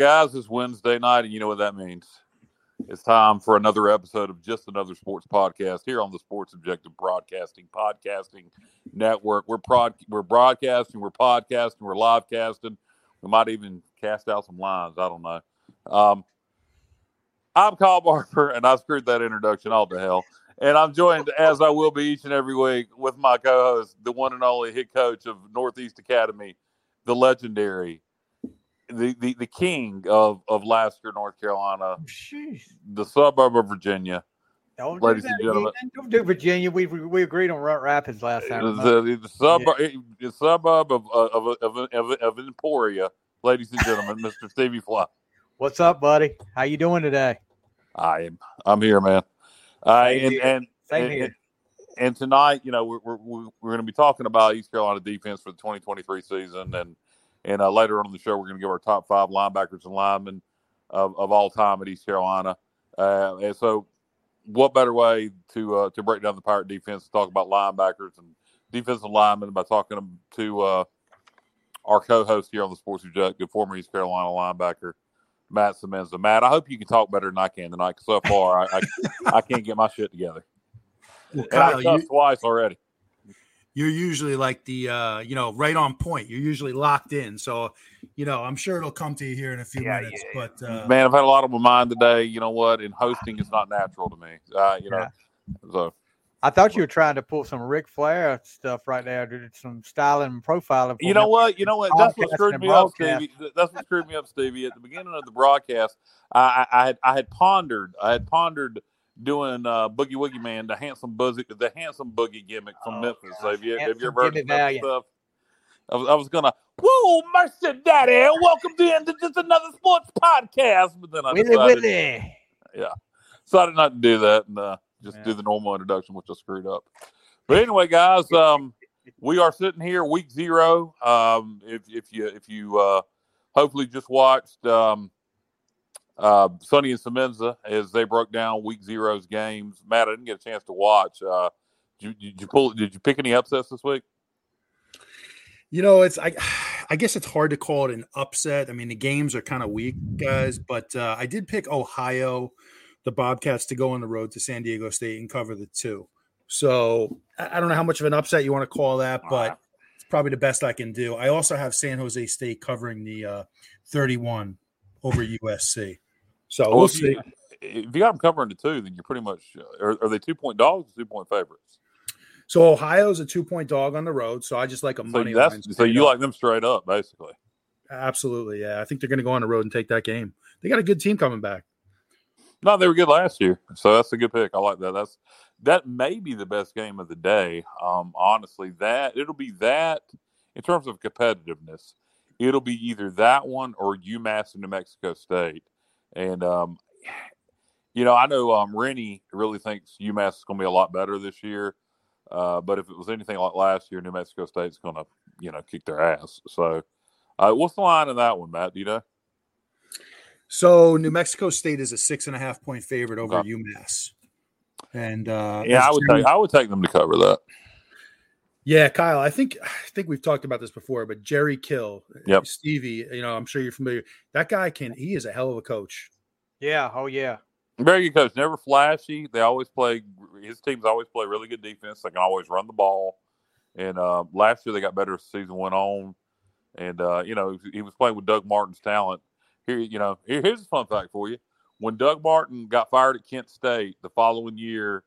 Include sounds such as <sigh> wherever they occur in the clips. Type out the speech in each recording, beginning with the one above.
Guys, it's Wednesday night, and you know what that means. It's time for another episode of Just Another Sports Podcast here on the Sports Objective Broadcasting Podcasting Network. We're prod, we're broadcasting, we're podcasting, we're live casting. We might even cast out some lines. I don't know. Um, I'm Kyle Barber, and I screwed that introduction all to hell. And I'm joined, as I will be each and every week, with my co-host, the one and only hit coach of Northeast Academy, the legendary the, the, the king of, of Lasker, North Carolina, Sheesh. the suburb of Virginia. Don't Ladies do and gentlemen. again. Don't do Virginia. We we we agreed on Runt Rapids last time. The, the, the suburb, the suburb of, of, of, of, of Emporia, ladies and gentlemen, <laughs> Mr. Stevie Fly. What's up, buddy? How you doing today? I am, I'm here, man. Uh, and, here. and, Same and, here. and tonight, you know, we're, we're, we're going to be talking about East Carolina defense for the 2023 season. And, and uh, later on in the show, we're going to give our top five linebackers and linemen of, of all time at East Carolina. Uh, and so, what better way to uh, to break down the Pirate defense to talk about linebackers and defensive linemen by talking to uh, our co-host here on the Sports Objective, former East Carolina linebacker Matt Semenza. Matt, I hope you can talk better than I can tonight. 'cause so far, I, I I can't get my shit together. Well, Kyle, you, twice already. You're usually like the, uh, you know, right on point. You're usually locked in. So, you know, I'm sure it'll come to you here in a few Yeah, minutes. yeah, But uh, Man, I've had a lot on my mind today. You know what? In hosting, it's not natural to me. Uh, you know, Yeah. so I thought you were trying to pull some Ric Flair stuff right there. Did some styling and profiling. you know what? You know what? That's what screwed and me up. Stevie. That's what screwed me up, Stevie. At the beginning of the broadcast, I, I, I had I had pondered, I had pondered doing uh, Boogie Woogie Man, the handsome buzzy, the handsome boogie gimmick from Oh, Memphis. gosh. Have you, have you ever heard of Valiant. stuff? I was, I was gonna, whoa, mercy, daddy, welcome to into just another sports podcast. But then I decided, Willie. decided not to do that and uh, just Yeah. do the normal introduction, which I screwed up. But anyway, guys, um, we are sitting here week zero. Um, if if you if you uh, hopefully just watched um, uh, Sonny and Semenza as they broke down week zero's games. Matt, I didn't get a chance to watch. Uh, did, you, did you pull? Did you pick any upsets this week? you know, it's I, I guess it's hard to call it an upset. I mean, the games are kind of weak, guys. But uh, I did pick Ohio, the Bobcats, to go on the road to San Diego State and cover the two. So I don't know how much of an upset you want to call that, but it's probably the best I can do. I also have San Jose State covering the uh, 31 over USC. So Well, we'll if you- see. If you got them covering the two, then you're pretty much. uh, Are, are they two point dogs or two point favorites? So Ohio's a two point dog on the road. So I just like a So money line. so you up. like them straight up, basically. Absolutely, yeah. I think they're going to go on the road and take that game. They got a good team coming back. No, they were good last year, so that's a good pick. I like that. That's that may be the best game of the day. Um, honestly, that it'll be that in terms of competitiveness. It'll be either that one or UMass and New Mexico State. And um, <sighs> you know, I know um, Rennie really thinks UMass is going to be a lot better this year. Uh, but if it was anything like last year, New Mexico State's going to, you know, kick their ass. So, uh, what's the line in that one, Matt? Do you know? So New Mexico State is a six and a half point favorite over Okay. UMass. And uh, Yeah, I would take I would take them to cover that. Yeah, Kyle, I think I think we've talked about this before, but Jerry Kill, Yep. Stevie, you know, I'm sure you're familiar. That guy can he is a hell of a coach. Yeah. Oh yeah. Very good coach. Never flashy. They always play. His teams always play really good defense. They can always run the ball. And uh, last year they got better as the season went on. And uh, you know he was playing with Doug Martin's talent. Here, you know, here, here's a fun fact for you. When Doug Martin got fired at Kent State the following year,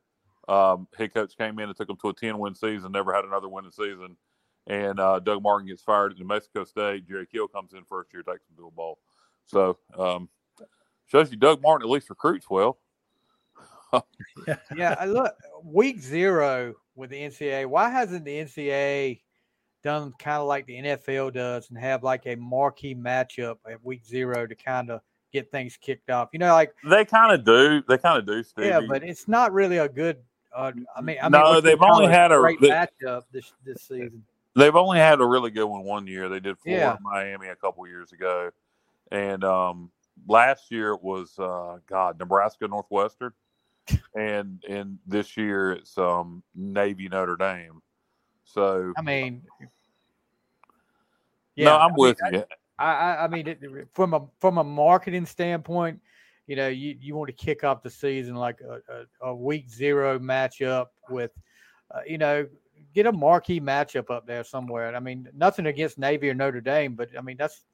um, head coach came in and took them to a ten win season. Never had another winning season. And uh, Doug Martin gets fired at New Mexico State. Jerry Kill comes in first year, takes a bowl. So um, shows you Doug Martin at least recruits well. Yeah. I look week zero with the NCAA. Why hasn't the NCAA done kind of like the NFL does and have like a marquee matchup at week zero to kind of get things kicked off. You know, like they kind of do. They kind of do. Stevie. Yeah, but it's not really a good. Uh, I mean, I no, mean, they've only had a great they, matchup this this season. They've only had a really good one one year. They did Florida, Yeah. Miami a couple years ago, and um, last year it was uh, God Nebraska Northwestern, <laughs> and and this year it's um, Navy Notre Dame. So I mean, yeah, no, I'm I mean, with I- you. I, I, I mean, it, from a from a marketing standpoint, you know, you, you want to kick off the season like a, a, a week zero matchup with, uh, you know, get a marquee matchup up there somewhere. And I mean, nothing against Navy or Notre Dame, but I mean, that's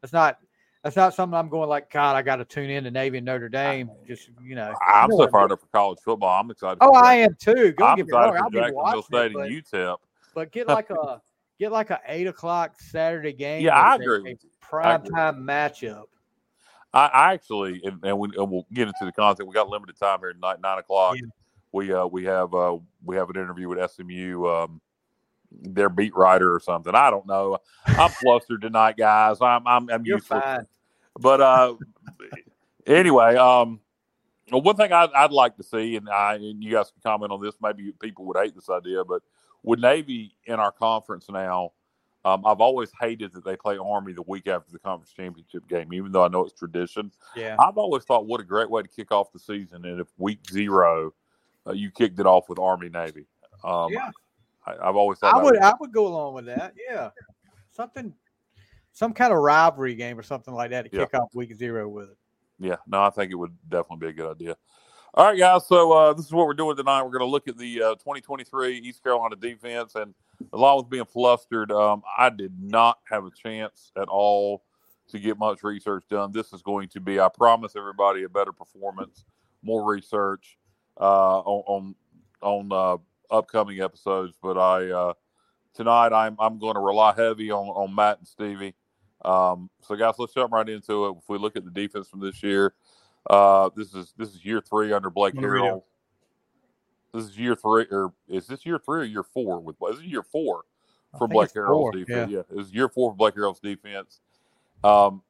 that's not that's not something I'm going like, God, I got to tune in to Navy and Notre Dame. Just you know, I'm you know so fired up for college football. I'm excited. Oh, I am too. Don't I'm get excited for I'll be Jacksonville watching State it, but, and UTEP. but get <laughs> like a get like a eight o'clock Saturday game. Yeah, I agree a with. I Prime agree. time matchup. I, I actually, and, and, we, and we'll get into the content. We got limited time here tonight, nine o'clock. Yeah. We uh, we have uh, we have an interview with SMU, um, their beat writer or something. I don't know. I'm flustered tonight, guys. I'm I'm, I'm You're useless. fine. But uh, anyway, um, one thing I'd, I'd like to see, and I and you guys can comment on this. Maybe people would hate this idea, but would Navy in our conference now, um, I've always hated that they play Army the week after the conference championship game, even though I know it's tradition. Yeah. I've always thought what a great way to kick off the season, and if week zero uh, you kicked it off with Army Navy. Um, Yeah. I, I've always thought I would was- I would go along with that. Yeah. Something some kind of rivalry game or something like that to Yeah. kick off week zero with it. Yeah, no, I think it would definitely be a good idea. All right, guys. So uh, this is what we're doing tonight. We're going to look at the uh, 2023 East Carolina defense, and along with being flustered, um, I did not have a chance at all to get much research done. This is going to be, I promise everybody, a better performance, more research uh, on on, on uh, upcoming episodes. But I uh, tonight I'm I'm going to rely heavy on on Matt and Stevie. Um, so guys, let's jump right into it. If we look at the defense from this year, uh, this is this is year three under Blake I'm gonna read it. Harrell. This is year three, or is this year three or year four? With this is year four for it's four, defense. Yeah. it was year four for Blake Harrell's defense. Um,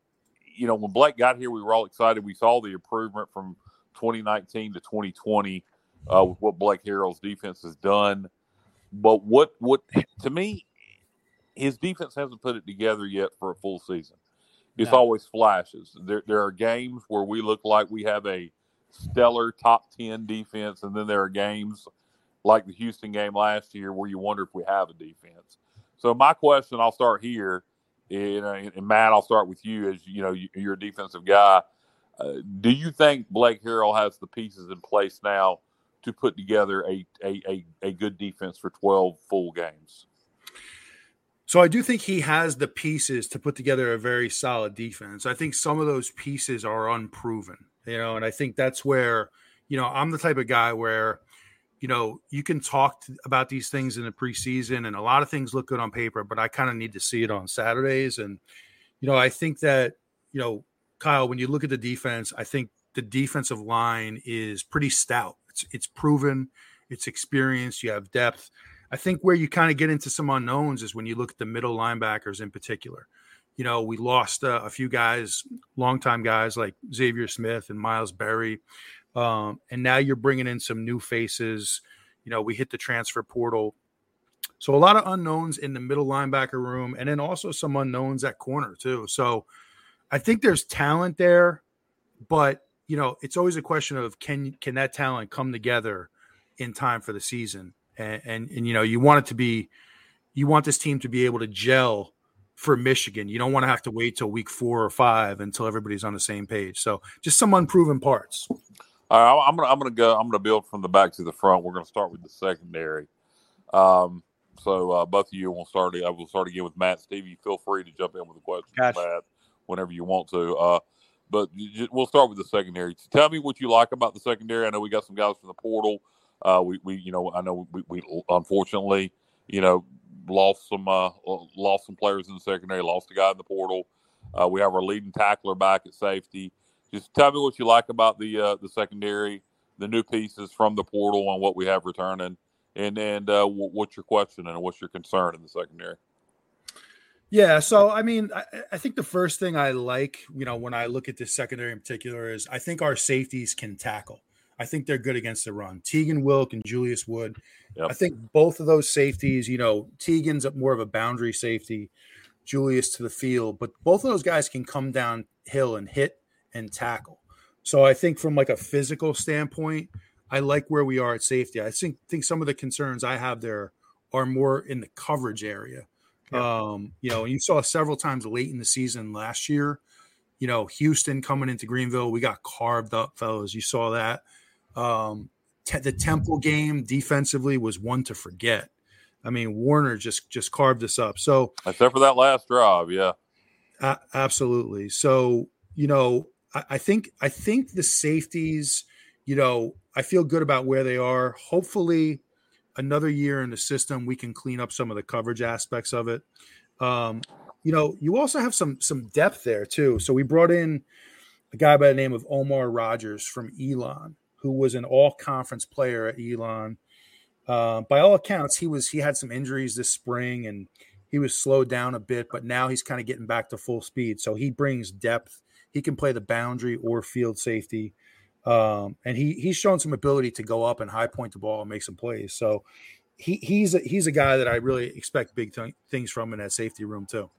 you know, when Blake got here, we were all excited. We saw the improvement from 2019 to 2020 uh, with what Blake Harrell's defense has done. But what what to me, his defense hasn't put it together yet for a full season. It's No. always flashes. There there are games where we look like we have a stellar top ten defense, and then there are games like the Houston game last year where you wonder if we have a defense. So my question, I'll start here, and, uh, Matt, I'll start with you as you know you- you're a defensive guy. Uh, do you think Blake Harrell has the pieces in place now to put together a a, a, a good defense for 12 full games? So I do think he has the pieces to put together a very solid defense. I think some of those pieces are unproven, you know, and I think that's where, you know, I'm the type of guy where, you know, you can talk to, about these things in the preseason and a lot of things look good on paper, but I kind of need to see it on Saturdays. And, you know, I think that, you know, Kyle, when you look at the defense, I think the defensive line is pretty stout. It's it's proven, it's experienced, you have depth. I think where you kind of get into some unknowns is when you look at the middle linebackers in particular. You know, we lost uh, a few guys, longtime guys like Xavier Smith and Miles Berry, um, and now you're bringing in some new faces. You know, we hit the transfer portal, so a lot of unknowns in the middle linebacker room, and then also some unknowns at corner too. So I think there's talent there, but you know, it's always a question of can can that talent come together in time for the season? And, and and you know, you want it to be, you want this team to be able to gel for Michigan. You don't want to have to wait till week four or five until everybody's on the same page. So just some unproven parts. All right, I'm gonna I'm gonna go. I'm gonna build from the back to the front. We're gonna start with the secondary. Um, so uh, both of you will start. I will start again with Matt. Stevie, feel free to jump in with a question, Gotcha. Matt, whenever you want to. Uh, but you we'll start with the secondary. Tell me what you like about the secondary. I know we got some guys from the portal. Uh, we, we you know I know we, we unfortunately you know lost some uh, lost some players in the secondary. Lost a guy in the portal. Uh, we have our leading tackler back at safety. Just tell me what you like about the uh, the secondary, the new pieces from the portal, and what we have returning, and and uh, wh- what's your question and what's your concern in the secondary? Yeah, so I mean, I, I, think the first thing I like, you know, when I look at this secondary in particular, is I think our safeties can tackle. I think they're good against the run. Tegan Wilk and Julius Wood. Yep. I think both of those safeties, you know, Tegan's more of a boundary safety, Julius to the field, but both of those guys can come downhill and hit and tackle. So I think from like a physical standpoint, I like where we are at safety. I think think some of the concerns I have there are more in the coverage area. Um, you know, you saw several times late in the season last year, you know, Houston coming into Greenville, we got carved up, fellas. You saw that. Um, te- the Temple game defensively was one to forget. I mean, Warner just just carved us up. So except for that last drive, yeah, a- absolutely. So you know, I-, I think I think the safeties, you know, I feel good about where they are. Hopefully, another year in the system, we can clean up some of the coverage aspects of it. Um, you know, you also have some some depth there too. So we brought in a guy by the name of Omar Rogers from Elon, who was an all conference player at Elon. Uh, by all accounts, he was he had some injuries this spring and he was slowed down a bit, but now he's kind of getting back to full speed. So he brings depth. He can play the boundary or field safety. Um, and he he's shown some ability to go up and high point the ball and make some plays. So he he's a, he's a guy that I really expect big th- things from in that safety room too.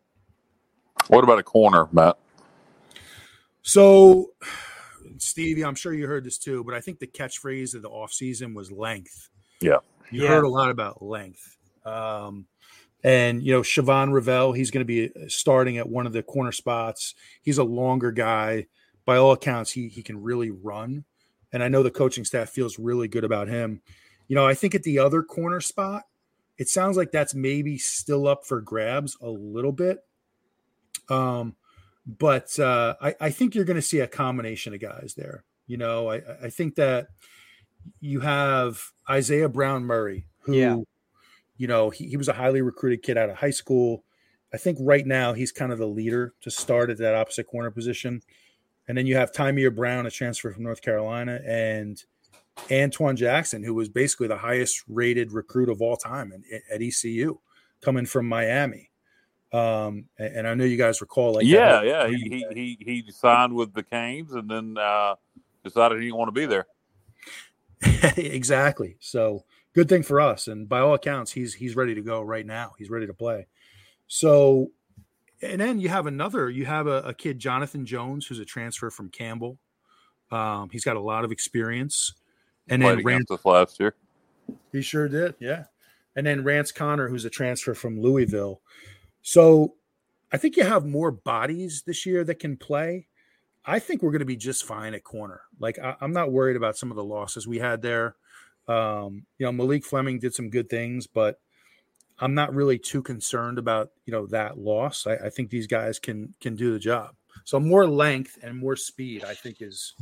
What about a corner, Matt? So, Stevie, I'm sure you heard this too, but I think the catchphrase of the offseason was length. Yeah. You yeah. heard a lot about length. Um, and, you know, Shavon Revel, he's going to be starting at one of the corner spots. He's a longer guy by all accounts, he he can really run, and I know the coaching staff feels really good about him. You know, I think at the other corner spot, it sounds like that's maybe still up for grabs a little bit. Um, but uh, I, I think you're going to see a combination of guys there. You know, I, I think that you have Isaiah Brown Murray, who, yeah. you know, he, he was a highly recruited kid out of high school. I think right now he's kind of the leader to start at that opposite corner position. And then you have Tymir Brown, a transfer from North Carolina, and Antoine Jackson, who was basically the highest rated recruit of all time in, at ECU, coming from Miami. Um, and, and, I know you guys recall, like, yeah, yeah, he, he, he he signed with the Canes and then uh, decided he didn't want to be there. <laughs> exactly. So good thing for us. And by all accounts, he's he's ready to go right now. He's ready to play. So and then you have another. You have a, a kid, Jonathan Jones, who's a transfer from Campbell. Um, he's got a lot of experience. And Played then Rance last year. He sure did, yeah. And then Rance Connor, who's a transfer from Louisville. So I think you have more bodies this year that can play. I think we're going to be just fine at corner. Like I, am not worried about some of the losses we had there. Um, you know, Malik Fleming did some good things, but I'm not really too concerned about you know that loss. I, I, think these guys can can do the job. So more length and more speed, I think, is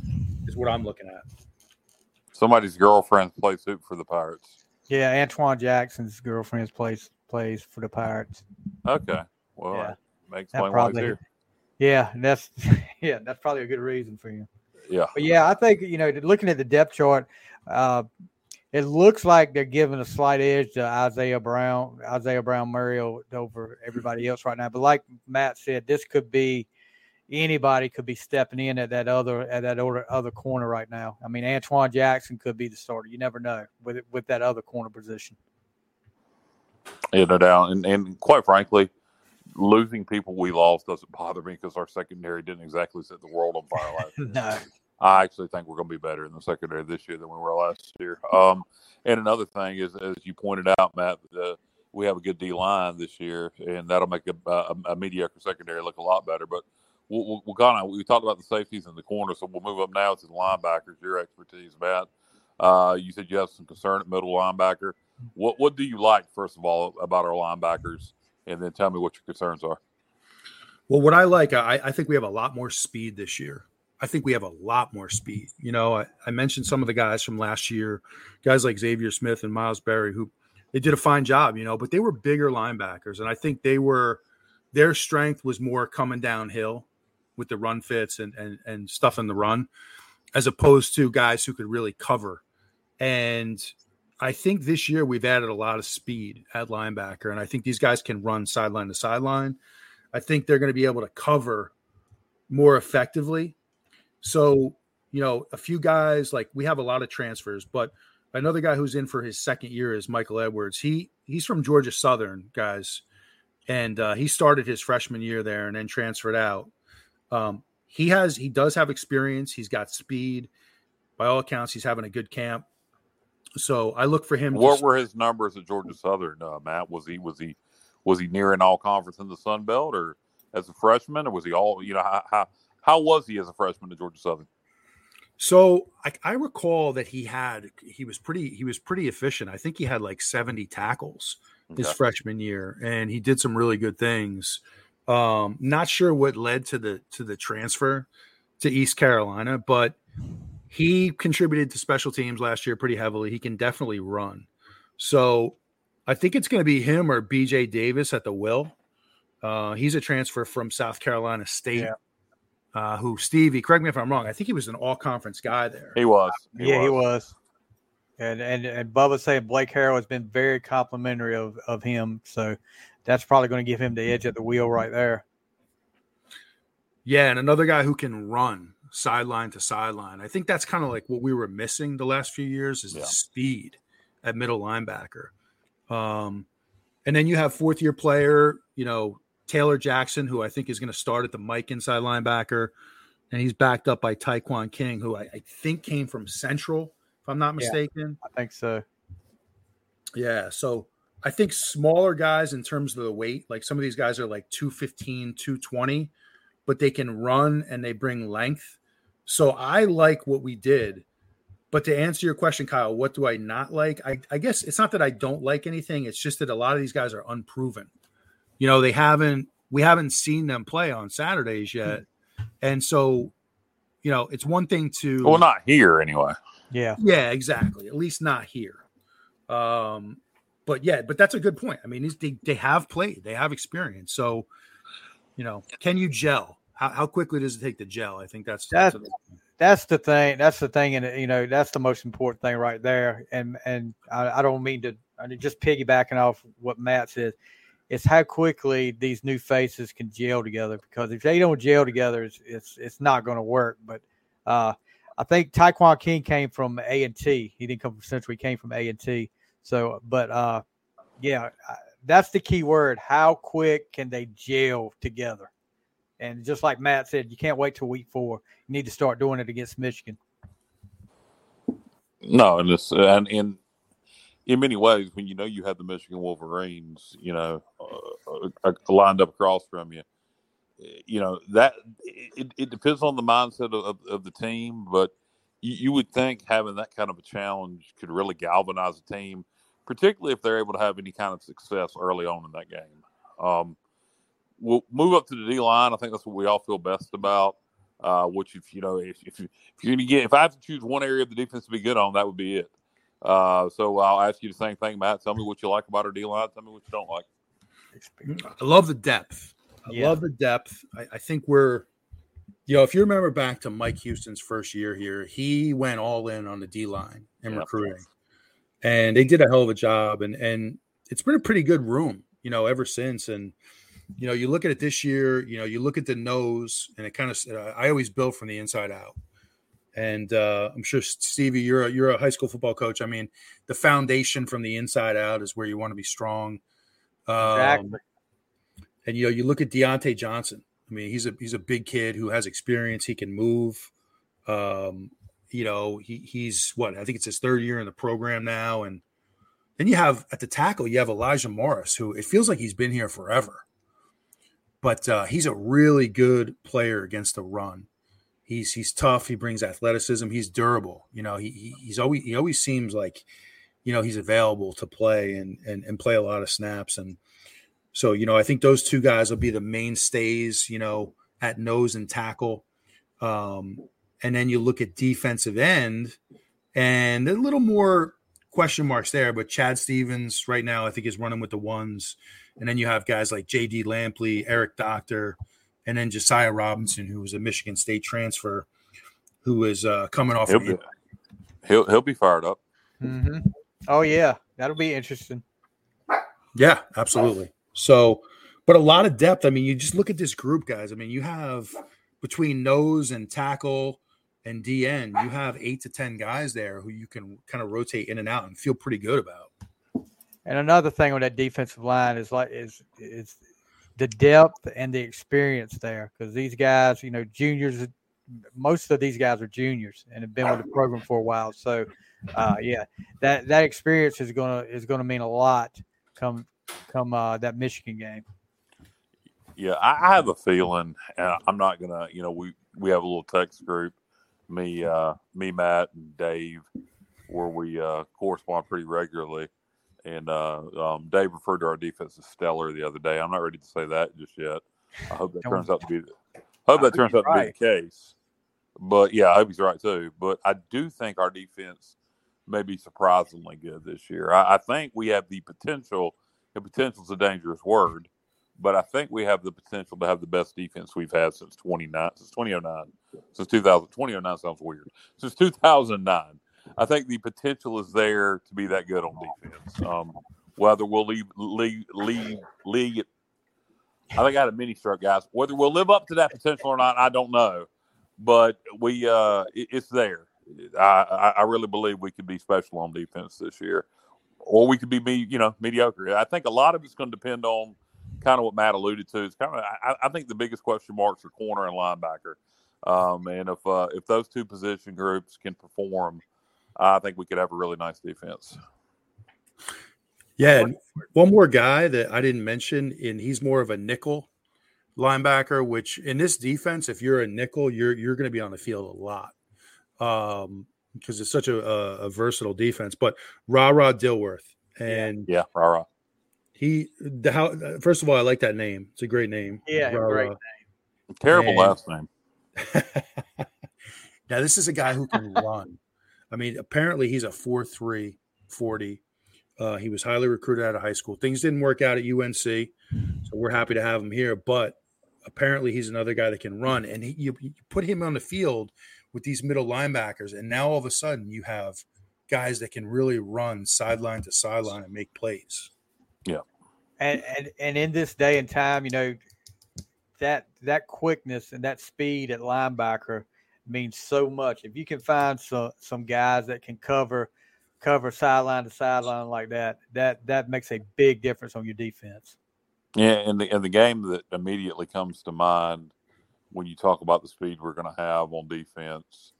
is what I'm looking at. Somebody's girlfriend plays suit for the Pirates. Yeah, Antoine Jackson's girlfriend plays plays for the Pirates. Okay, well, yeah. makes why he's here. Yeah, that's <laughs> yeah, that's probably a good reason for you. Yeah, but yeah, I think you know, looking at the depth chart, uh, it looks like they're giving a slight edge to Isaiah Brown, Isaiah Brown Murray over everybody else right now. But like Matt said, this could be anybody could be stepping in at that other at that other other corner right now. I mean, Antoine Jackson could be the starter. You never know with with that other corner position. Yeah, no doubt. And and quite frankly, losing people we lost doesn't <laughs> bother me because our secondary didn't exactly set the world on fire last <laughs> year. no. I actually think we're going to be better in the secondary this year than we were last year. Um, and another thing is, as you pointed out, Matt, uh, we have a good D line this year, and that'll make a, a, a, mediocre secondary look a lot better. But we'll, we'll, we'll kind of we talked about the safeties in the corner, so we'll move up now to the linebackers. Your expertise, Matt. Uh, you said you have some concern at middle linebacker. What what do you like first of all about our linebackers, and then tell me what your concerns are. Well, what I like, I, I think we have a lot more speed this year. I think we have a lot more speed. You know, I, I, mentioned some of the guys from last year, guys like Xavier Smith and Miles Berry, who they did a fine job, you know, but they were bigger linebackers. And I think they were, their strength was more coming downhill with the run fits and, and, and stuff in the run, as opposed to guys who could really cover. And I think this year we've added a lot of speed at linebacker. And I think these guys can run sideline to sideline. I think they're going to be able to cover more effectively. So, you know, a few guys like we have a lot of transfers, but another guy who's in for his second year is Michael Edwards. He he's from Georgia Southern, guys, and uh, he started his freshman year there and then transferred out. Um, he has he does have experience. He's got speed. By all accounts, he's having a good camp. So I look for him. What were his numbers at Georgia Southern, uh, Matt? Was he was he was he near an all conference in the Sun Belt, or as a freshman, or was he all? You know, how how, how was he as a freshman at Georgia Southern? So I, I recall that he had he was pretty he was pretty efficient. I think he had like seventy tackles his Okay. freshman year, and he did some really good things. Um, not sure what led to the to the transfer to East Carolina, but he contributed to special teams last year pretty heavily. He can definitely run. So I think it's going to be him or BJ Davis at the will. Uh, he's a transfer from South Carolina State. Yeah. Uh, who Stevie? Correct me if I'm wrong. I think he was an all conference guy there. He was. yeah, he was. And and and Bubba saying Blake Harrell has been very complimentary of of him, so that's probably going to give him the edge at the wheel right there. Yeah, and another guy who can run sideline to sideline. I think that's kind of like what we were missing the last few years is Yeah. the speed at middle linebacker. Um, and then you have fourth year player, you know, Taylor Jackson, who I think is going to start at the Mike inside linebacker, and he's backed up by Taekwon King, who I, I think came from Central, if I'm not Yeah. mistaken. I think so. Yeah. So I think smaller guys in terms of the weight, like some of these guys are like 215, 220, but they can run and they bring length. So I like what we did. But to answer your question, Kyle, what do I not like? I, I guess it's not that I don't like anything. It's just that a lot of these guys are unproven. You know, they haven't, we haven't seen them play on Saturdays yet. And so, you know, it's one thing to. Well, not here anyway. Yeah, Yeah, exactly. At least not here. Um, but yeah, but that's a good point. I mean, they they have played, they have experience. So, you know, can you gel? How, how quickly does it take to gel? I think that's that's, That's- that's the thing. That's the thing, and you know that's the most important thing right there. And and I, I don't mean to. I mean, just piggybacking off what Matt said, it's how quickly these new faces can gel together. Because if they don't gel together, it's it's, it's not going to work. But uh, I think Taekwon King came from A and T. He didn't come from Central. He came from A and T. So, but uh, yeah, that's the key word. How quick can they gel together? And just like Matt said, you can't wait till week four. You need to start doing it against Michigan. No, and it's and in in many ways, when you know you have the Michigan Wolverines, you know, uh, uh, lined up across from you, you know that it, it depends on the mindset of, of, of the team, but you, you would think having that kind of a challenge could really galvanize a team, particularly if they're able to have any kind of success early on in that game. Um, we'll move up to the D line. I think that's what we all feel best about. Uh, which if you know if, if you if you're gonna get if I have to choose one area of the defense to be good on, that would be it. Uh, so I'll ask you the same thing, Matt. Tell me what you like about our D line. Tell me what you don't like. I love the depth. I Yeah. love the depth. I, I think we're, you know, if you remember back to Mike Houston's first year here, he went all in on the D line and Yeah. recruiting, and they did a hell of a job. And and it's been a pretty good room, you know, ever since. And you know, you look at it this year. You know, you look at the nose, and it kind of. Uh, I always build from the inside out. And uh, I'm sure Stevie, you're a, you're a high school football coach. I mean, the foundation from the inside out is where you want to be strong. Um, Exactly. and you know, you look at Deontay Johnson. I mean, he's a he's a big kid who has experience. He can move. Um, you know, he he's what I think it's his third year in the program now, and then you have at the tackle you have Elijah Morris, who it feels like he's been here forever, but uh, he's a really good player against the run. He's he's tough. He brings athleticism. He's durable. You know, he, he he's always he always seems like, you know, he's available to play and and and play a lot of snaps and. So, you know, I think those two guys will be the mainstays, you know, at nose and tackle. Um, and then you look at defensive end and a little more question marks there, but Chad Stevens right now, I think is running with the ones. And then you have guys like JD Lampley, Eric Doctor, and then Josiah Robinson, who was a Michigan State transfer, who is uh, coming off. He'll Of, be, he'll he'll be fired up. Mm-hmm. Oh yeah, that'll be interesting. Yeah, absolutely. So, but a lot of depth. I mean, you just look at this group, guys. I mean, you have between nose and tackle and DN, you have eight to ten guys there who you can kind of rotate in and out and feel pretty good about. And another thing on that defensive line is like is is the depth and the experience there because these guys, you know, juniors, most of these guys are juniors and have been with the program for a while. So, uh, yeah, that that experience is gonna is gonna mean a lot come come uh, that Michigan game. Yeah, I, I have a feeling, and I'm not gonna, you know, we we have a little text group, me, uh, me, Matt, and Dave, where we uh, correspond pretty regularly and uh, um, Dave referred to our defense as stellar the other day. I'm not ready to say that just yet. I hope that turns out to be. <laughs> Hope that turns out to be the case. But yeah, I hope he's right too. But I do think our defense may be surprisingly good this year. I, I think we have the potential. The potential is a dangerous word, but I think we have the potential to have the best defense we've had since 29, since 2009, since 2000. 2009 sounds weird. Since 2009. I think the potential is there to be that good on defense. Um, whether we'll leave, leave, leave, leave, I think I had a mini stroke, guys. Whether we'll live up to that potential or not, I don't know. But we, uh, it, it's there. I, I really believe we could be special on defense this year, or we could be, me, you know, mediocre. I think a lot of it's going to depend on kind of what Matt alluded to. It's kind of, I, I think the biggest question marks are corner and linebacker. Um, and if uh, if those two position groups can perform, I think we could have a really nice defense. Yeah, one more guy that I didn't mention, and he's more of a nickel linebacker. Which in this defense, if you're a nickel, you're you're going to be on the field a lot um, because it's such a, a, a versatile defense. But Ra Ra Dilworth, and yeah, Ra Ra. He the how first of all, I like that name. It's a great name. Yeah, Ra-Ra. great name. Terrible and, last name. <laughs> now this is a guy who can <laughs> run. I mean, apparently he's a 4 3 40. Uh, he was highly recruited out of high school. Things didn't work out at UNC, so we're happy to have him here. But apparently, he's another guy that can run. And he, you, you put him on the field with these middle linebackers, and now all of a sudden you have guys that can really run sideline to sideline and make plays. Yeah, and and and in this day and time, you know that that quickness and that speed at linebacker means so much. If you can find some some guys that can cover cover sideline to sideline like that, that that makes a big difference on your defense. Yeah, and the and the game that immediately comes to mind when you talk about the speed we're going to have on defense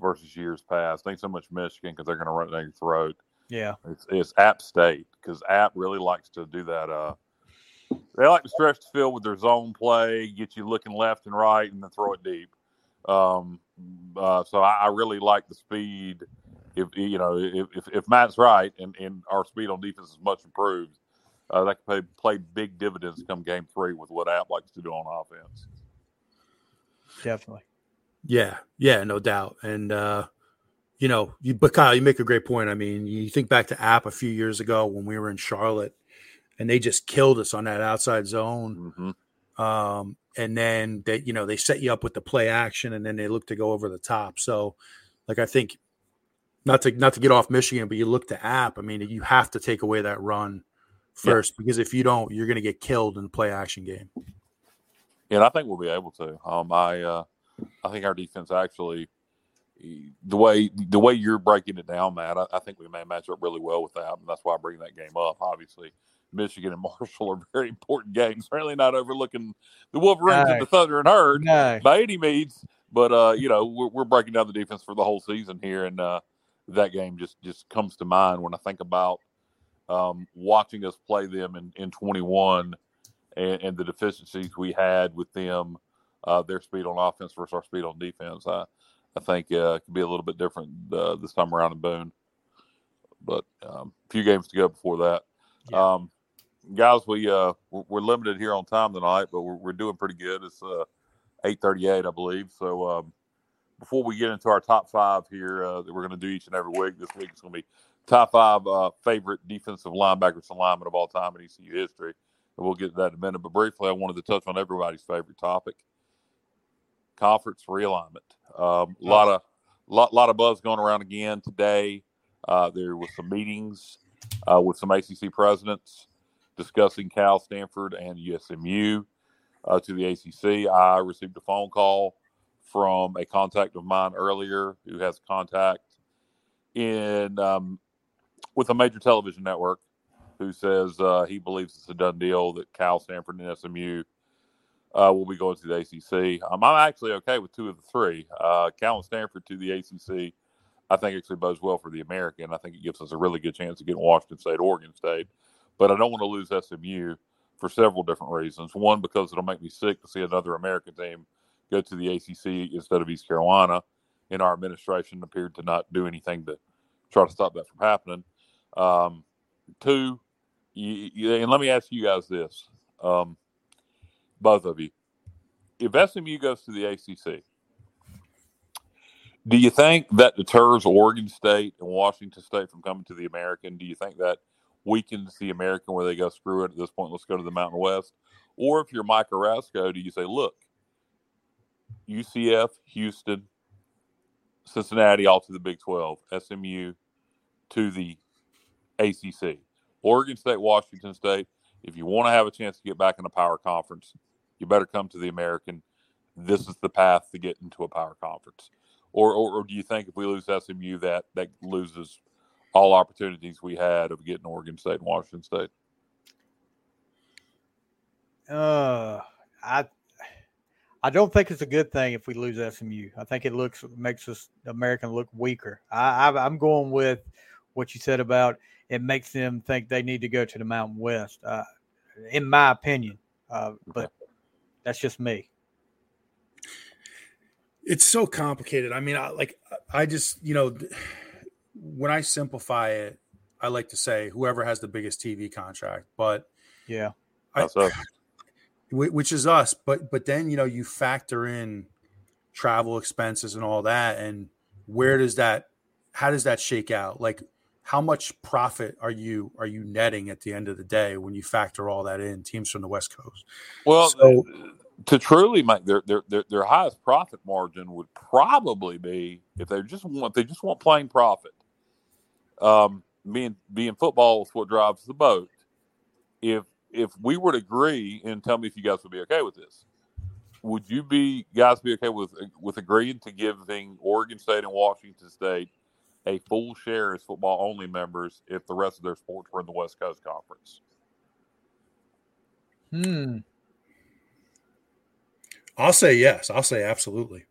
versus years past, ain't so much Michigan because they're going to run your throat. Yeah, it's, it's App State because App really likes to do that. Uh, they like to stretch the field with their zone play, get you looking left and right, and then throw it deep. Um, uh, so I, I, really like the speed. If you know, if, if, if Matt's right and, and our speed on defense is much improved, uh, that could play, play big dividends come game three with what App likes to do on offense. Definitely. Yeah, yeah, no doubt. And uh, you know, you but Kyle, you make a great point. I mean, you think back to App a few years ago when we were in Charlotte, and they just killed us on that outside zone. Mm-hmm. Um, and then they you know they set you up with the play action and then they look to go over the top. So like i think not to not to get off michigan but you look to app i mean you have to take away that run first yeah. because if you don't you're going to get killed in the play action game. Yeah and i think we'll be able to. Um i uh i think our defense actually the way the way you're breaking it down matt i, I think we may match up really well with that and that's why i bring that game up obviously Michigan and <laughs> Marshall are very important games. Certainly not overlooking the Wolverines and the Thundering Herd by any means. But uh, you know, we're, we're, breaking down the defense for the whole season here, and uh, that game just just comes to mind when I think about um, watching us play them in in 21 and, and the deficiencies we had with them, uh, their speed on offense versus our speed on defense. I I think uh, it could be a little bit different uh, this time around in Boone. But um, a few games to go before that. Yeah. Um, guys, we uh we're limited here on time tonight, but we're, we're doing pretty good. It's uh eight thirty eight, I believe. So um, before we get into our top five here uh, that we're going to do each and every week, this week it's going to be top five uh, favorite defensive linebackers and linemen of all time in ECU history. And we'll get to that in a minute. But briefly, I wanted to touch on everybody's favorite topic: conference realignment. Um, a lot of lot, lot of buzz going around again today. Uh, there was some meetings uh, with some ACC presidents discussing Cal, Stanford, and USMU uh, to the ACC. I received a phone call from a contact of mine earlier who has contact in um, with a major television network who says uh, he believes it's a done deal that Cal, Stanford, and SMU uh, will be going to the ACC. Um, I'm actually okay with two of the three. Uh, Cal and Stanford to the ACC, I think actually bodes well for the American. I think it gives us a really good chance of getting Washington State, Oregon State. But I don't want to lose SMU for several different reasons. One, because it'll make me sick to see another American team go to the ACC instead of East Carolina. And our administration appeared to not do anything to try to stop that from happening. Um, two, you, you, and let me ask you guys this, um, both of you. If SMU goes to the ACC, do you think that deters Oregon State and Washington State from coming to the American? Do you think that weakens the American where they go screw it at this point? Let's go to the Mountain West. Or if you're Mike Aresco, do you say, look, UCF, Houston, Cincinnati, all to the Big 12, SMU to the ACC. Oregon State, Washington State, if you want to have a chance to get back in a power conference, you better come to the American. This is the path to get into a power conference. Or, or, or do you think if we lose SMU, that that loses all opportunities we had of getting Oregon State and Washington State? Uh, I I don't think it's a good thing if we lose SMU. I think it looks makes us American look weaker. I, I I'm going with what you said about it makes them think they need to go to the Mountain West. Uh, in my opinion, uh, but that's just me. It's so complicated. I mean, I, like I just you know when I simplify it, I like to say whoever has the biggest TV contract. But yeah, I, <laughs> which is us. But but then you know you factor in travel expenses and all that, and where does that? How does that shake out? Like how much profit are you are you netting at the end of the day when you factor all that in? Teams from the West Coast. Well, so, to truly make their, their their their highest profit margin would probably be if they just want they just want plain profit. Um, being being football is what drives the boat. If if we were to agree and tell me if you guys would be okay with this, would you be guys be okay with with agreeing to giving Oregon State and Washington State a full share as football only members if the rest of their sports were in the West Coast Conference? Hmm. I'll say yes. I'll say absolutely.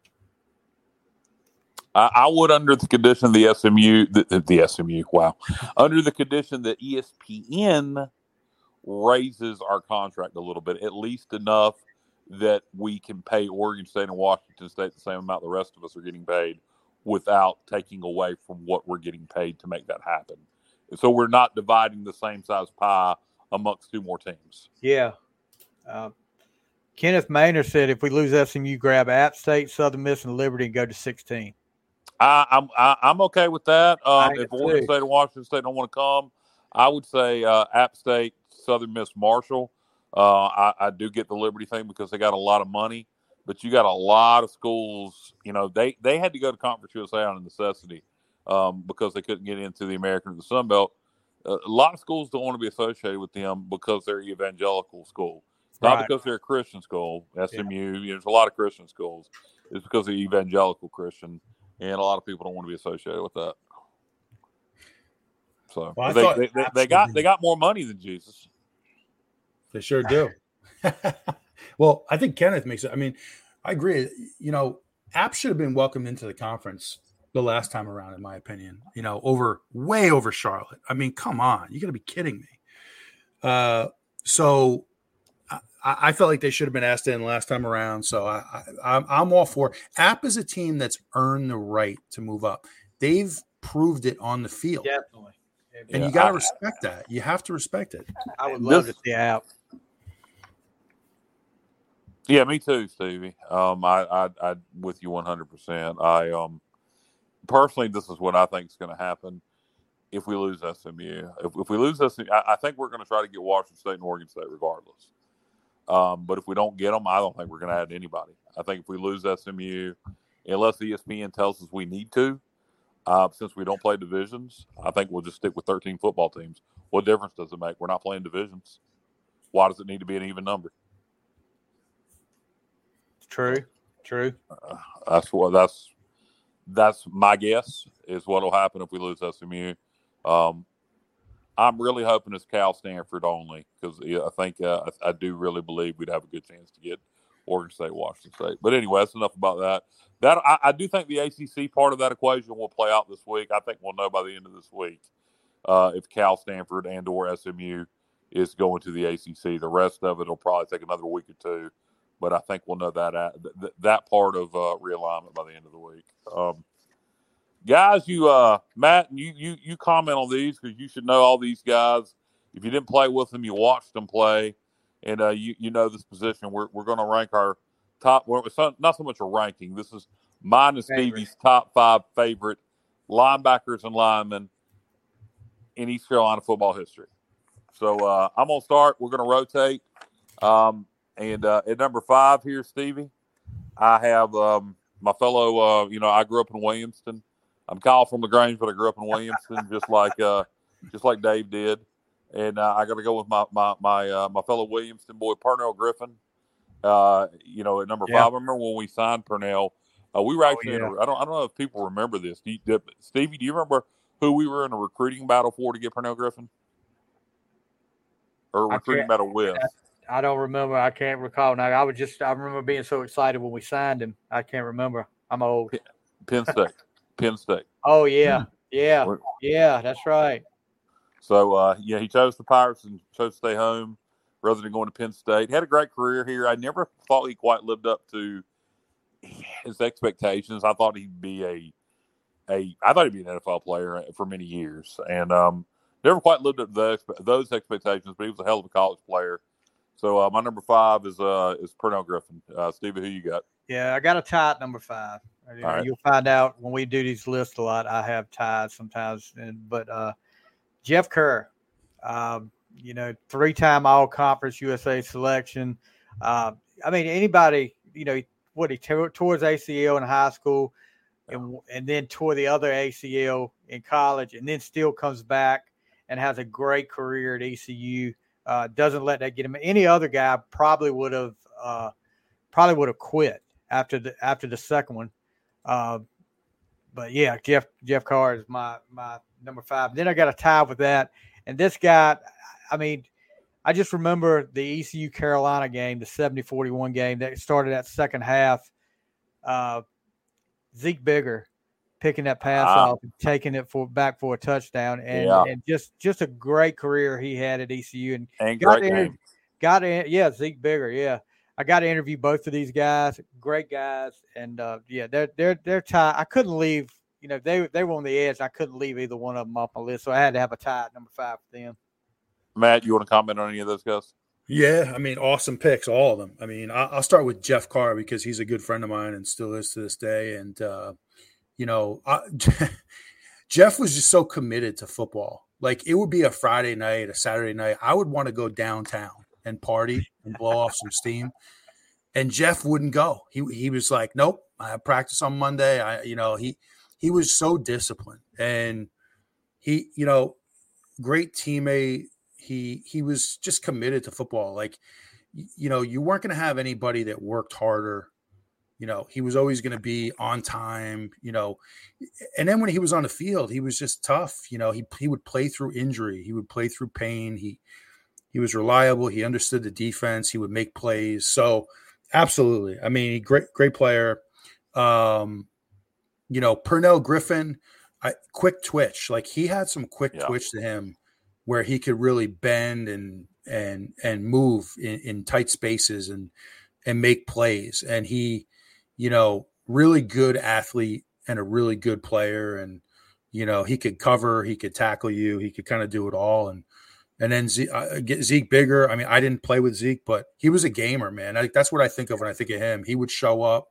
I, I would, under the condition the SMU, the, the SMU, wow, under the condition that ESPN raises our contract a little bit, at least enough that we can pay Oregon State and Washington State the same amount the rest of us are getting paid without taking away from what we're getting paid to make that happen. So we're not dividing the same size pie amongst two more teams. Yeah. Uh, Kenneth Maynard said if we lose SMU, grab App State, Southern Miss, and Liberty and go to 16. I, I'm I, am i am okay with that. Um, if Oregon State and Washington State don't want to come, I would say uh, App State, Southern Miss, Marshall. Uh, I, I, do get the Liberty thing because they got a lot of money, but you got a lot of schools. You know, they they had to go to Conference USA on a necessity um, because they couldn't get into the American or the Sun Belt. Uh, a lot of schools don't want to be associated with them because they're evangelical school, not right. because they're a Christian school. SMU, yeah. you know, there's a lot of Christian schools. It's because they're evangelical Christian, and a lot of people don't want to be associated with that. So well, they, they, they, they, got they got more money than Jesus. They sure do. <laughs> well, I think Kenneth makes it. I mean, I agree. You know, App should have been welcomed into the conference the last time around, in my opinion. You know, over way over Charlotte. I mean, come on, you got to be kidding me. Uh, so I, I, felt like they should have been asked in last time around. So I, I, I'm all for. App is a team that's earned the right to move up. They've proved it on the field. Definitely. And yeah, you got to respect that. You have to respect it. I would love this, to see App yeah, me too, Stevie. Um, I, I, I, with you one hundred percent. I, um, personally, this is what I think is going to happen if we lose SMU. If, if we lose SMU, I, I think we're going to try to get Washington State and Oregon State regardless. Um, but if we don't get them, I don't think we're going to add anybody. I think if we lose SMU, unless ESPN tells us we need to, uh, since we don't play divisions, I think we'll just stick with 13 football teams. What difference does it make? We're not playing divisions. why does it need to be an even number? True, true. Uh, that's what that's that's my guess is what will happen if we lose SMU. Um, I'm really hoping it's Cal Stanford only because I think uh, I, I, do really believe we'd have a good chance to get Oregon State, Washington State. But anyway, that's enough about that. That I, I, do think the ACC part of that equation will play out this week. I think we'll know by the end of this week uh, if Cal Stanford and or SMU is going to the ACC. The rest of it will probably take another week or two, but I think we'll know that at, th- that part of uh, realignment by the end of the week. Um, guys, you uh, Matt, you you you comment on these because you should know all these guys. If you didn't play with them, you watched them play, and uh, you you know this position. We're we're going to rank our top. Well, it's not, not so much a ranking. This is mine and Stevie's top five favorite linebackers and linemen in East Carolina football history. So uh, I'm gonna start. We're gonna rotate. Um, and uh, at number five here, Stevie, I have um, my fellow. Uh, you know, I grew up in Williamston. I'm Kyle from Lagrange, but I grew up in Williamston, just like uh, just like Dave did. And uh, I got to go with my my my, uh, my fellow Williamston boy, Pernell Griffin. Uh, you know, at number yeah. five, I remember when we signed Pernell, uh, we were oh, actually. Oh, yeah. a, I don't. I don't know if people remember this. Do you, Stevie, do you remember who we were in a recruiting battle for to get Pernell Griffin? Or recruiting battle with? I, I don't remember. I can't recall now. I was just. I remember being so excited when we signed him. I can't remember. I'm old. Penn State. Penn State. Oh yeah, yeah, yeah. That's right. So uh, yeah, he chose the Pirates and chose to stay home rather than going to Penn State. Had a great career here. I never thought he quite lived up to his expectations. I thought he'd be a a I thought he'd be an NFL player for many years, and um, never quite lived up to those, those expectations. But he was a hell of a college player. So uh, my number five is uh, is Pernell Griffin. Uh, Stevie, who you got? Yeah, I got a tie at number five. You know, You'll find out when we do these lists a lot. I have ties sometimes, and, but uh, Jeff Kerr. Um, you know, three time All Conference USA selection. Uh, I mean, anybody, you know, what he tore towards ACL in high school and, and then tore the other ACL in college and then still comes back and has a great career at ECU. Uh, doesn't let that get him. Any other guy probably would have uh, probably would have quit after the after the second one. Uh, but yeah, Jeff Jeff Carr is my my number five. Then I got a tie with that, and this guy, I mean, I just remember the ECU Carolina game, the 70 41 game that started that second half. Uh, Zeke Bigger picking that pass ah. off and taking it for back for a touchdown, and, yeah. and just just a great career he had at ECU, and, and got game. Got in, yeah, Zeke Bigger, yeah. I got to interview both of these guys, great guys, and uh, yeah, they're they're they're tied. I couldn't leave, you know, they they were on the edge. I couldn't leave either one of them off my list, so I had to have a tie at number five for them. Matt, you want to comment on any of those guys? Yeah, I mean, awesome picks, all of them. I mean, I'll start with Jeff Carr because he's a good friend of mine and still is to this day. And uh, you know, I, <laughs> Jeff was just so committed to football. Like it would be a Friday night, a Saturday night. I would want to go downtown and party and blow off some steam. And Jeff wouldn't go. He he was like, "Nope, I have practice on Monday." I, you know, he he was so disciplined and he, you know, great teammate he he was just committed to football. Like, you know, you weren't going to have anybody that worked harder. You know, he was always going to be on time. You know, and then when he was on the field, he was just tough. You know, he he would play through injury. He would play through pain. He he was reliable. He understood the defense. He would make plays. So, absolutely. I mean, great great player. Um, you know, Pernell Griffin, I, quick twitch. Like he had some quick yeah. twitch to him where he could really bend and and and move in, in tight spaces and and make plays. And he, you know, really good athlete and a really good player. And you know, he could cover, he could tackle you, he could kind of do it all. And and then Zeke, uh, get Zeke Bigger. I mean, I didn't play with Zeke, but he was a gamer, man. I, that's what I think of when I think of him. He would show up.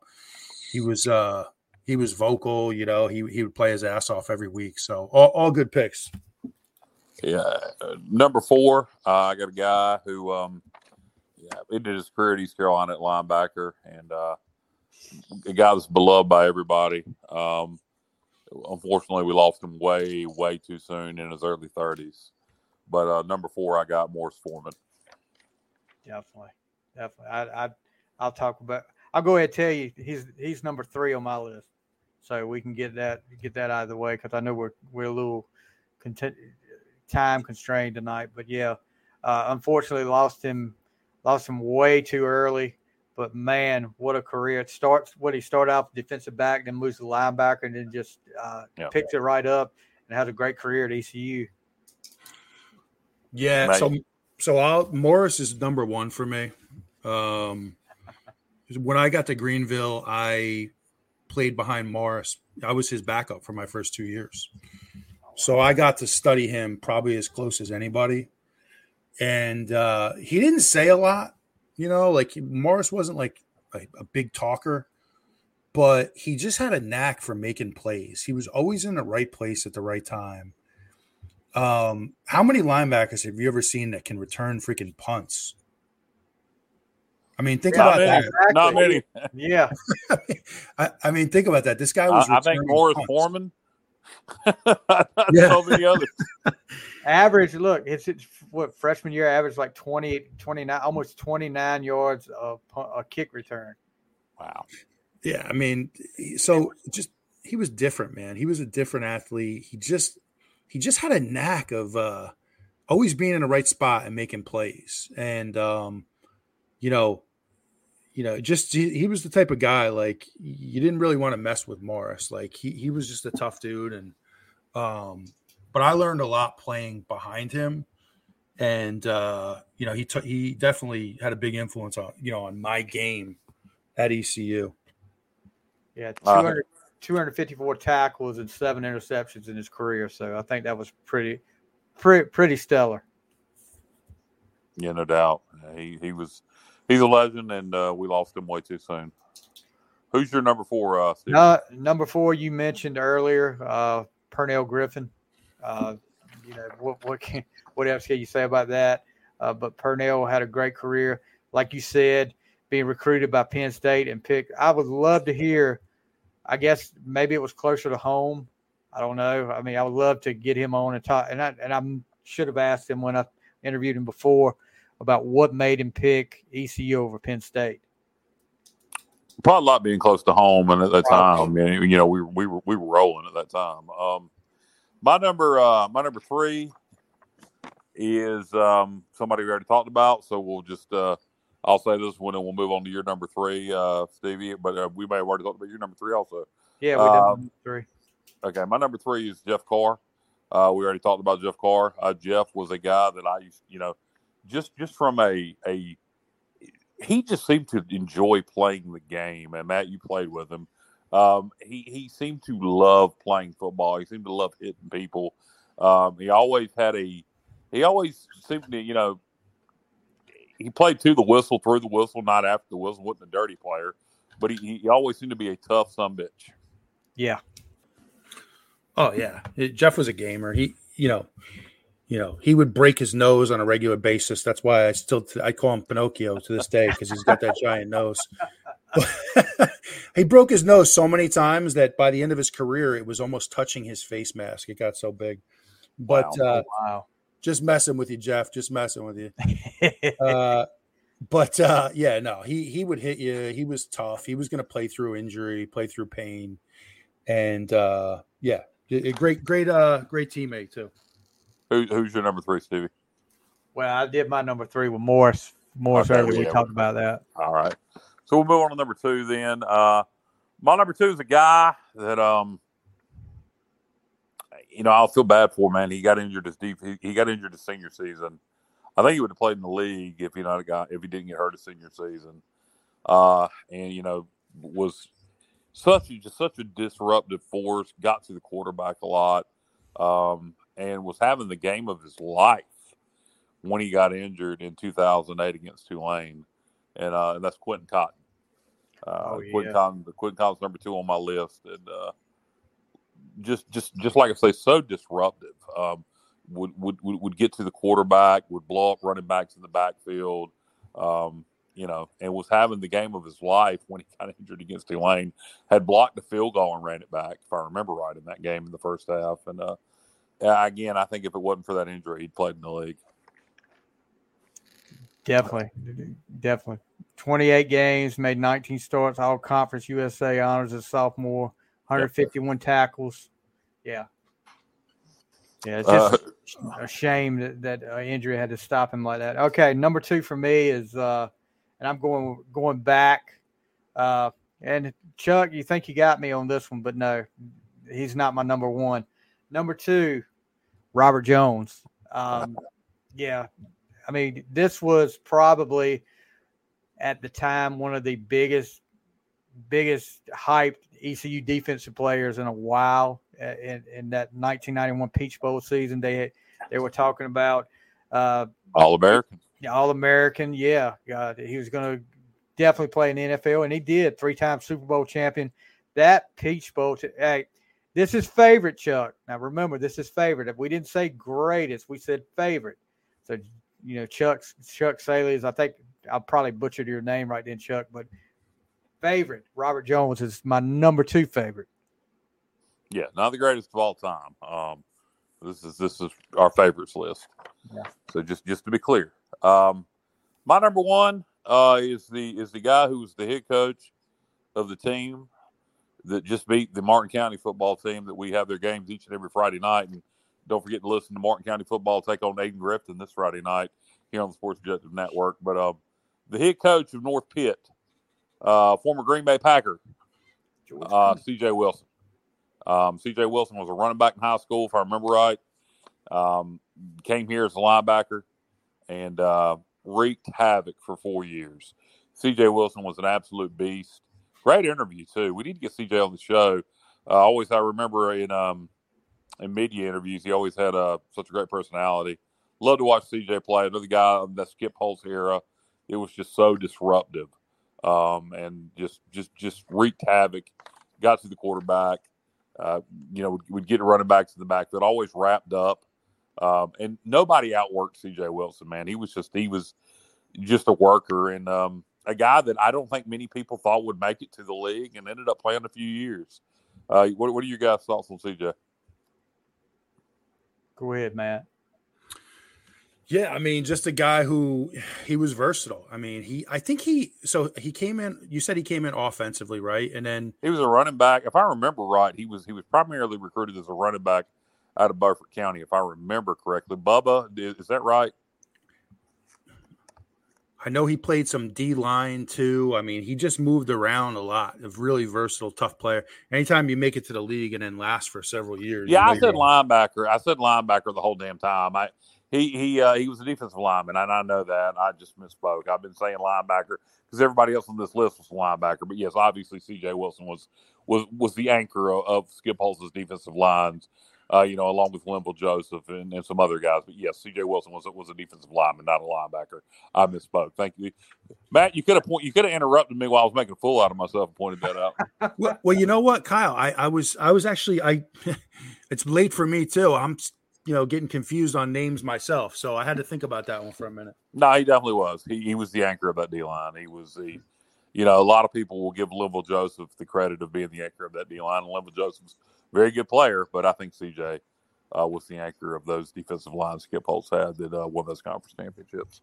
He was uh he was vocal. You know, he he would play his ass off every week. So all, all good picks. Yeah, uh, number four, uh, I got a guy who, um, yeah, ended his career at East Carolina at linebacker, and uh, a guy that's beloved by everybody. Um, unfortunately, we lost him way, way too soon in his early thirties. But uh, number four, I got Morris Foreman. Definitely, definitely. I, I I'll talk about. I'll go ahead and tell you he's he's number three on my list, so we can get that get that out of the way because I know we're we're a little content, time constrained tonight. But yeah, uh, unfortunately lost him lost him way too early. But man, what a career! It starts what he started off defensive back, then moves to linebacker, and then just uh, Yeah. picks it right up and has a great career at ECU. Yeah, Right. so so I'll, Morris is number one for me. Um, when I got to Greenville, I played behind Morris. I was his backup for my first two years, so I got to study him probably as close as anybody. And uh, he didn't say a lot, you know, like Morris wasn't like a, a big talker, but he just had a knack for making plays. He was always in the right place at the right time. Um, how many linebackers have you ever seen that can return freaking punts? I mean, think Not about many. that. Not many. Yeah, <laughs> I, I mean, think about that. This guy I, was. I think Morris punts. Foreman. <laughs> Yeah. so many others. average. Look, it's, it's what freshman year average like 20, 29, almost twenty nine yards of a kick return. Wow. Yeah, I mean, so just he was different, man. He was a different athlete. He just he just had a knack of uh always being in the right spot and making plays. And um, you know, you know, just he, he was the type of guy like you didn't really want to mess with Morris. Like he he was just a tough dude and um but I learned a lot playing behind him. And uh, you know, he took he definitely had a big influence on, you know, on my game at ECU. Yeah, Uh, 200, 254 tackles and seven interceptions in his career. So I think that was pretty, pretty, pretty stellar. Yeah, no doubt. He he was he's a legend, and uh, we lost him way too soon. Who's your number four? Uh? No, number four, you mentioned earlier, uh, Pernell Griffin. Uh, you know what what can what else can you say about that? Uh, but Pernell had a great career, like you said, being recruited by Penn State and picked. I would love to hear. I guess maybe it was closer to home. I don't know. I mean, I would love to get him on and talk. And I and I should have asked him when I interviewed him before about what made him pick ECU over Penn State. Probably a lot being close to home, and at that time, you know, we were we were we were rolling at that time. Um, my number uh, my number three is um, somebody we already talked about, so we'll just uh, I'll say this one, and we'll move on to your number three, uh, Stevie. But uh, we may have already talked about your number three also. Yeah, we did Um, number three. Okay, my number three is Jeff Carr. Uh, we already talked about Jeff Carr. Uh, Jeff was a guy that I used, you know, just just from a a he just seemed to enjoy playing the game. And Matt, you played with him. Um, he he seemed to love playing football. He seemed to love hitting people. Um, he always had a he always seemed to you know he played to the whistle, through the whistle, not after the whistle. wasn't a dirty player, but he, he always seemed to be a tough some bitch. Yeah. Oh yeah, It- Jeff was a gamer. He, you know, you know, he would break his nose on a regular basis. That's why I still I call him Pinocchio to this day because he's got that <laughs> giant nose. <laughs> he broke his nose so many times that by the end of his career, it was almost touching his face mask. It got so big. But Wow. uh, Wow. Just messing with you, Jeff. Just messing with you. <laughs> Uh, but uh, yeah, no, he he would hit you. He was tough. He was going to play through injury, play through pain, and uh, yeah, a great, great, uh, great teammate too. Who, who's your number three, Stevie? Well, I did my number three with Morris. Morris Okay, earlier. We talked about that. All right. So we'll move on to number two then. Uh, my number two is a guy that, um, you know, I'll feel bad for, him, man. He got injured his deep. He, he got injured his senior season. I think he would have played in the league if he not got if he didn't get hurt his senior season. Uh, and you know, was such a just such a disruptive force. Got to the quarterback a lot, um, and was having the game of his life when he got injured in 2008 against Tulane and uh, and that's Quentin Cotton. Uh, Oh, Quentin yeah. Cotton, Quentin Cotton's number two on my list, and uh, just just just like I say, so disruptive. Um, would, would would get to the quarterback, would blow up running backs in the backfield. Um, you know, and was having the game of his life when he <laughs> got injured against Tulane. Had blocked the field goal and ran it back, if I remember right, in that game in the first half. And uh, again, I think if it wasn't for that injury, he'd played in the league. Definitely, definitely. 28 games, made 19 starts, all conference USA honors as sophomore, 151 tackles. Yeah. Yeah, it's just uh, a shame that, that uh, injury had to stop him like that. Okay, number two for me is, uh, and I'm going going back. Uh, and Chuck, you think you got me on this one, but no, he's not my number one. Number two, Robert Jones. Um, yeah, I mean, this was probably – at the time one of the biggest biggest hyped ECU defensive players in a while. Uh, in, in that 1991 Peach Bowl season, they they were talking about uh, All American. Yeah, All American. Yeah, God, he was going to definitely play in the NFL, and he did. Three time Super Bowl champion. That Peach Bowl. T- hey, this is favorite, Chuck. Now remember, this is favorite. If we didn't say greatest, we said favorite. So you know, Chuck's Chuck Saley is I think I'll probably butchered your name right then, Chuck, but favorite Robert Jones is my number two favorite. Yeah, not the greatest of all time. Um, this is this is our favorites list. Yeah. So just just to be clear, um, my number one uh, is the is the guy who was the head coach of the team that just beat the Martin County football team that we have their games each and every Friday night. And don't forget to listen to Martin County football take on Ayden Grifton this Friday night here on the Sports Objective Network. But um, the head coach of North Pitt, uh, former Green Bay Packer, uh, C.J. Wilson. Um, C.J. Wilson was a running back in high school, if I remember right. Um, came here as a linebacker and uh, wreaked havoc for four years. C.J. Wilson was an absolute beast. Great interview too. We need to get C.J. on the show. Uh, always, I remember in um, in media interviews, he always had uh, such a great personality. Love to watch CJ play. Another guy that Skip Holtz era it was just so disruptive, um, and just just just wreaked havoc. Got to the quarterback. Uh, you know, would, would get running backs in the back that always wrapped up. Um, and nobody outworked C.J. Wilson. Man, he was just he was just a worker and um, a guy that I don't think many people thought would make it to the league, and ended up playing a few years. Uh, what, what are your guys' thoughts on C.J.? Go ahead, Matt. Yeah, I mean, just a guy who he was versatile. I mean, he I think he so he came in. You said he came in offensively, right? And then he was a running back. If I remember right, he was he was primarily recruited as a running back out of Beaufort County, if I remember correctly. Bubba, is that right? I know he played some D line too. I mean, he just moved around a lot. A really versatile, tough player. Anytime you make it to the league and then last for several years. Yeah, I said linebacker. I said linebacker the whole damn time. I he he uh, he was a defensive lineman, and I know that. I just misspoke. I've been saying linebacker because everybody else on this list was a linebacker. But yes, obviously C.J. Wilson was was was the anchor of, of Skip Holtz's defensive lines. Uh, you know, along with Linval Joseph and, and some other guys. But yes, C.J. Wilson was was a defensive lineman, not a linebacker. I misspoke. Thank you, Matt. You could have point, you could have interrupted me while I was making a fool out of myself and pointed that out. <laughs> well, well, you know what, Kyle, I, I was I was actually I. <laughs> it's late for me too. I'm you know, getting confused on names myself. So I had to think about that one for a minute. No, he definitely was. He, he was the anchor of that D line. He was the, you know, a lot of people will give Linval Joseph the credit of being the anchor of that D line. And Linval Joseph's a very good player, but I think CJ uh, was the anchor of those defensive lines Skip Holtz had that uh, won those conference championships.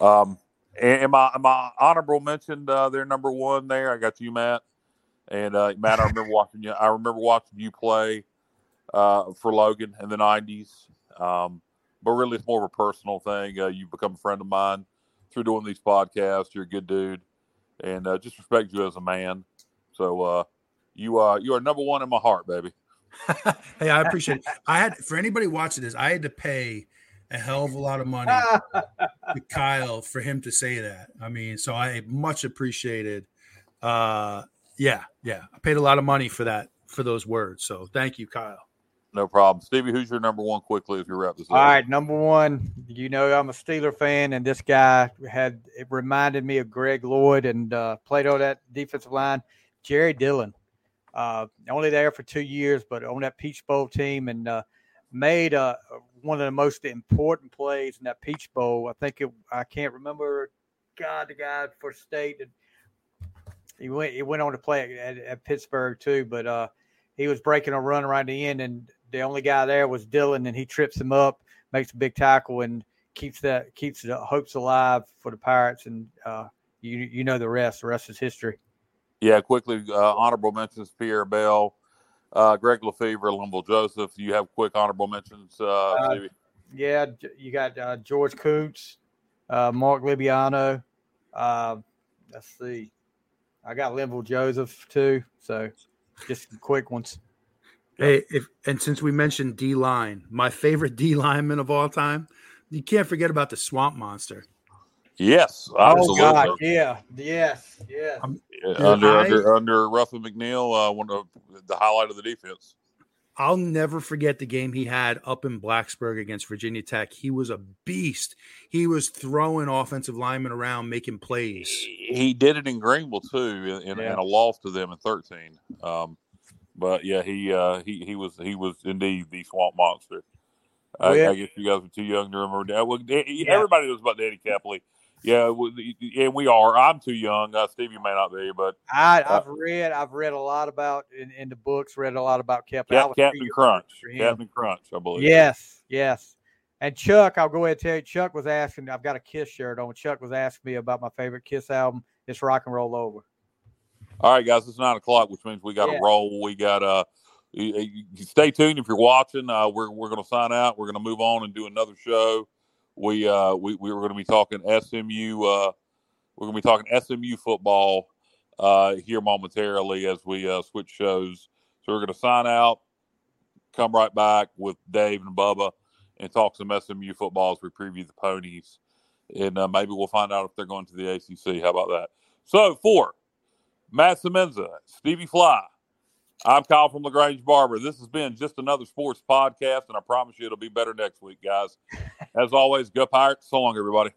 Um, and my my honorable mentioned uh, their number one there. I got you, Matt. And uh, Matt, I remember watching you. I remember watching you play uh, for Logan in the 90s. Um, but really, it's more of a personal thing. Uh, you've become a friend of mine through doing these podcasts. You're a good dude, and uh, just respect you as a man. So uh, you uh, you are number one in my heart, baby. <laughs> hey, I appreciate it. I had for anybody watching this, I had to pay a hell of a lot of money <laughs> to Kyle for him to say that. I mean, so I much appreciated. Uh, yeah, yeah, I paid a lot of money for that for those words. So thank you, Kyle. No problem. Stevie, who's your number one quickly if you wrap this up? All right, number one, you know I'm a Steeler fan, and this guy had it reminded me of Greg Lloyd and uh, played on that defensive line. Jerry Dillon, uh, only there for two years, but on that Peach Bowl team and uh, made uh, one of the most important plays in that Peach Bowl. I think it, I can't remember. God, the guy for state. And He went. He went on to play at, at Pittsburgh too, but uh, he was breaking a run around the end, and the only guy there was Dillon, and he trips him up, makes a big tackle, and keeps that keeps the hopes alive for the Pirates, and uh, you you know the rest. The rest is history. Yeah, quickly uh, honorable mentions: Pierre Bell, uh, Greg Lefevre, Linval Joseph. You have quick honorable mentions, uh, Uh, Yeah, you got uh, George uh, Mark Libiano. Uh, let's see, I got Linval Joseph too. So just quick ones. Hey, if and since we mentioned D line, my favorite <laughs> D lineman of all time, you can't forget about the Swamp Monster. Yes, Oh. God, yeah, yes, yes. Yeah, under I- under under Ruffin McNeill, uh, one of the highlight of the defense. I'll never forget the game he had up in Blacksburg against Virginia Tech. He was a beast. He was throwing offensive linemen around, making plays. He did it in Greenville too, in, in, Yeah. in a loss to them in thirteen. Um, but yeah, he uh, he he was he was indeed the swamp monster. I, Well, yeah. I guess you guys are too young to remember that. Well, eh, everybody knows about Danny Capley. Yeah, and we are. I'm too young. Uh, you may not be, but I, Uh, I've read, I've read a lot about in, in the books. Read a lot about. I Cap, Captain Crunch. Captain Crunch, I believe. Yes, yes. And Chuck, I'll go ahead and tell you, Chuck was asking. I've got a Kiss shirt on. Chuck was asking me about my favorite Kiss album. It's Rock and Roll Over. All right, guys, it's nine o'clock, which means we got to Yeah. roll. We got uh, stay tuned if you're watching. Uh, we're we're going to sign out. We're going to move on and do another show. We uh we we were going to be talking SMU. Uh, we're going to be talking SMU football uh here momentarily as we uh switch shows. So we're going to sign out. Come right back with Dave and Bubba and talk some SMU football as we preview the ponies, and uh, maybe we'll find out if they're going to the ACC. How about that? So for Matt Semenza, Stevie Fly. I'm Kyle from LaGrange Barber. This has been just another sports podcast, and I promise you it'll be better next week, guys. As always, go Pirates. So long, everybody.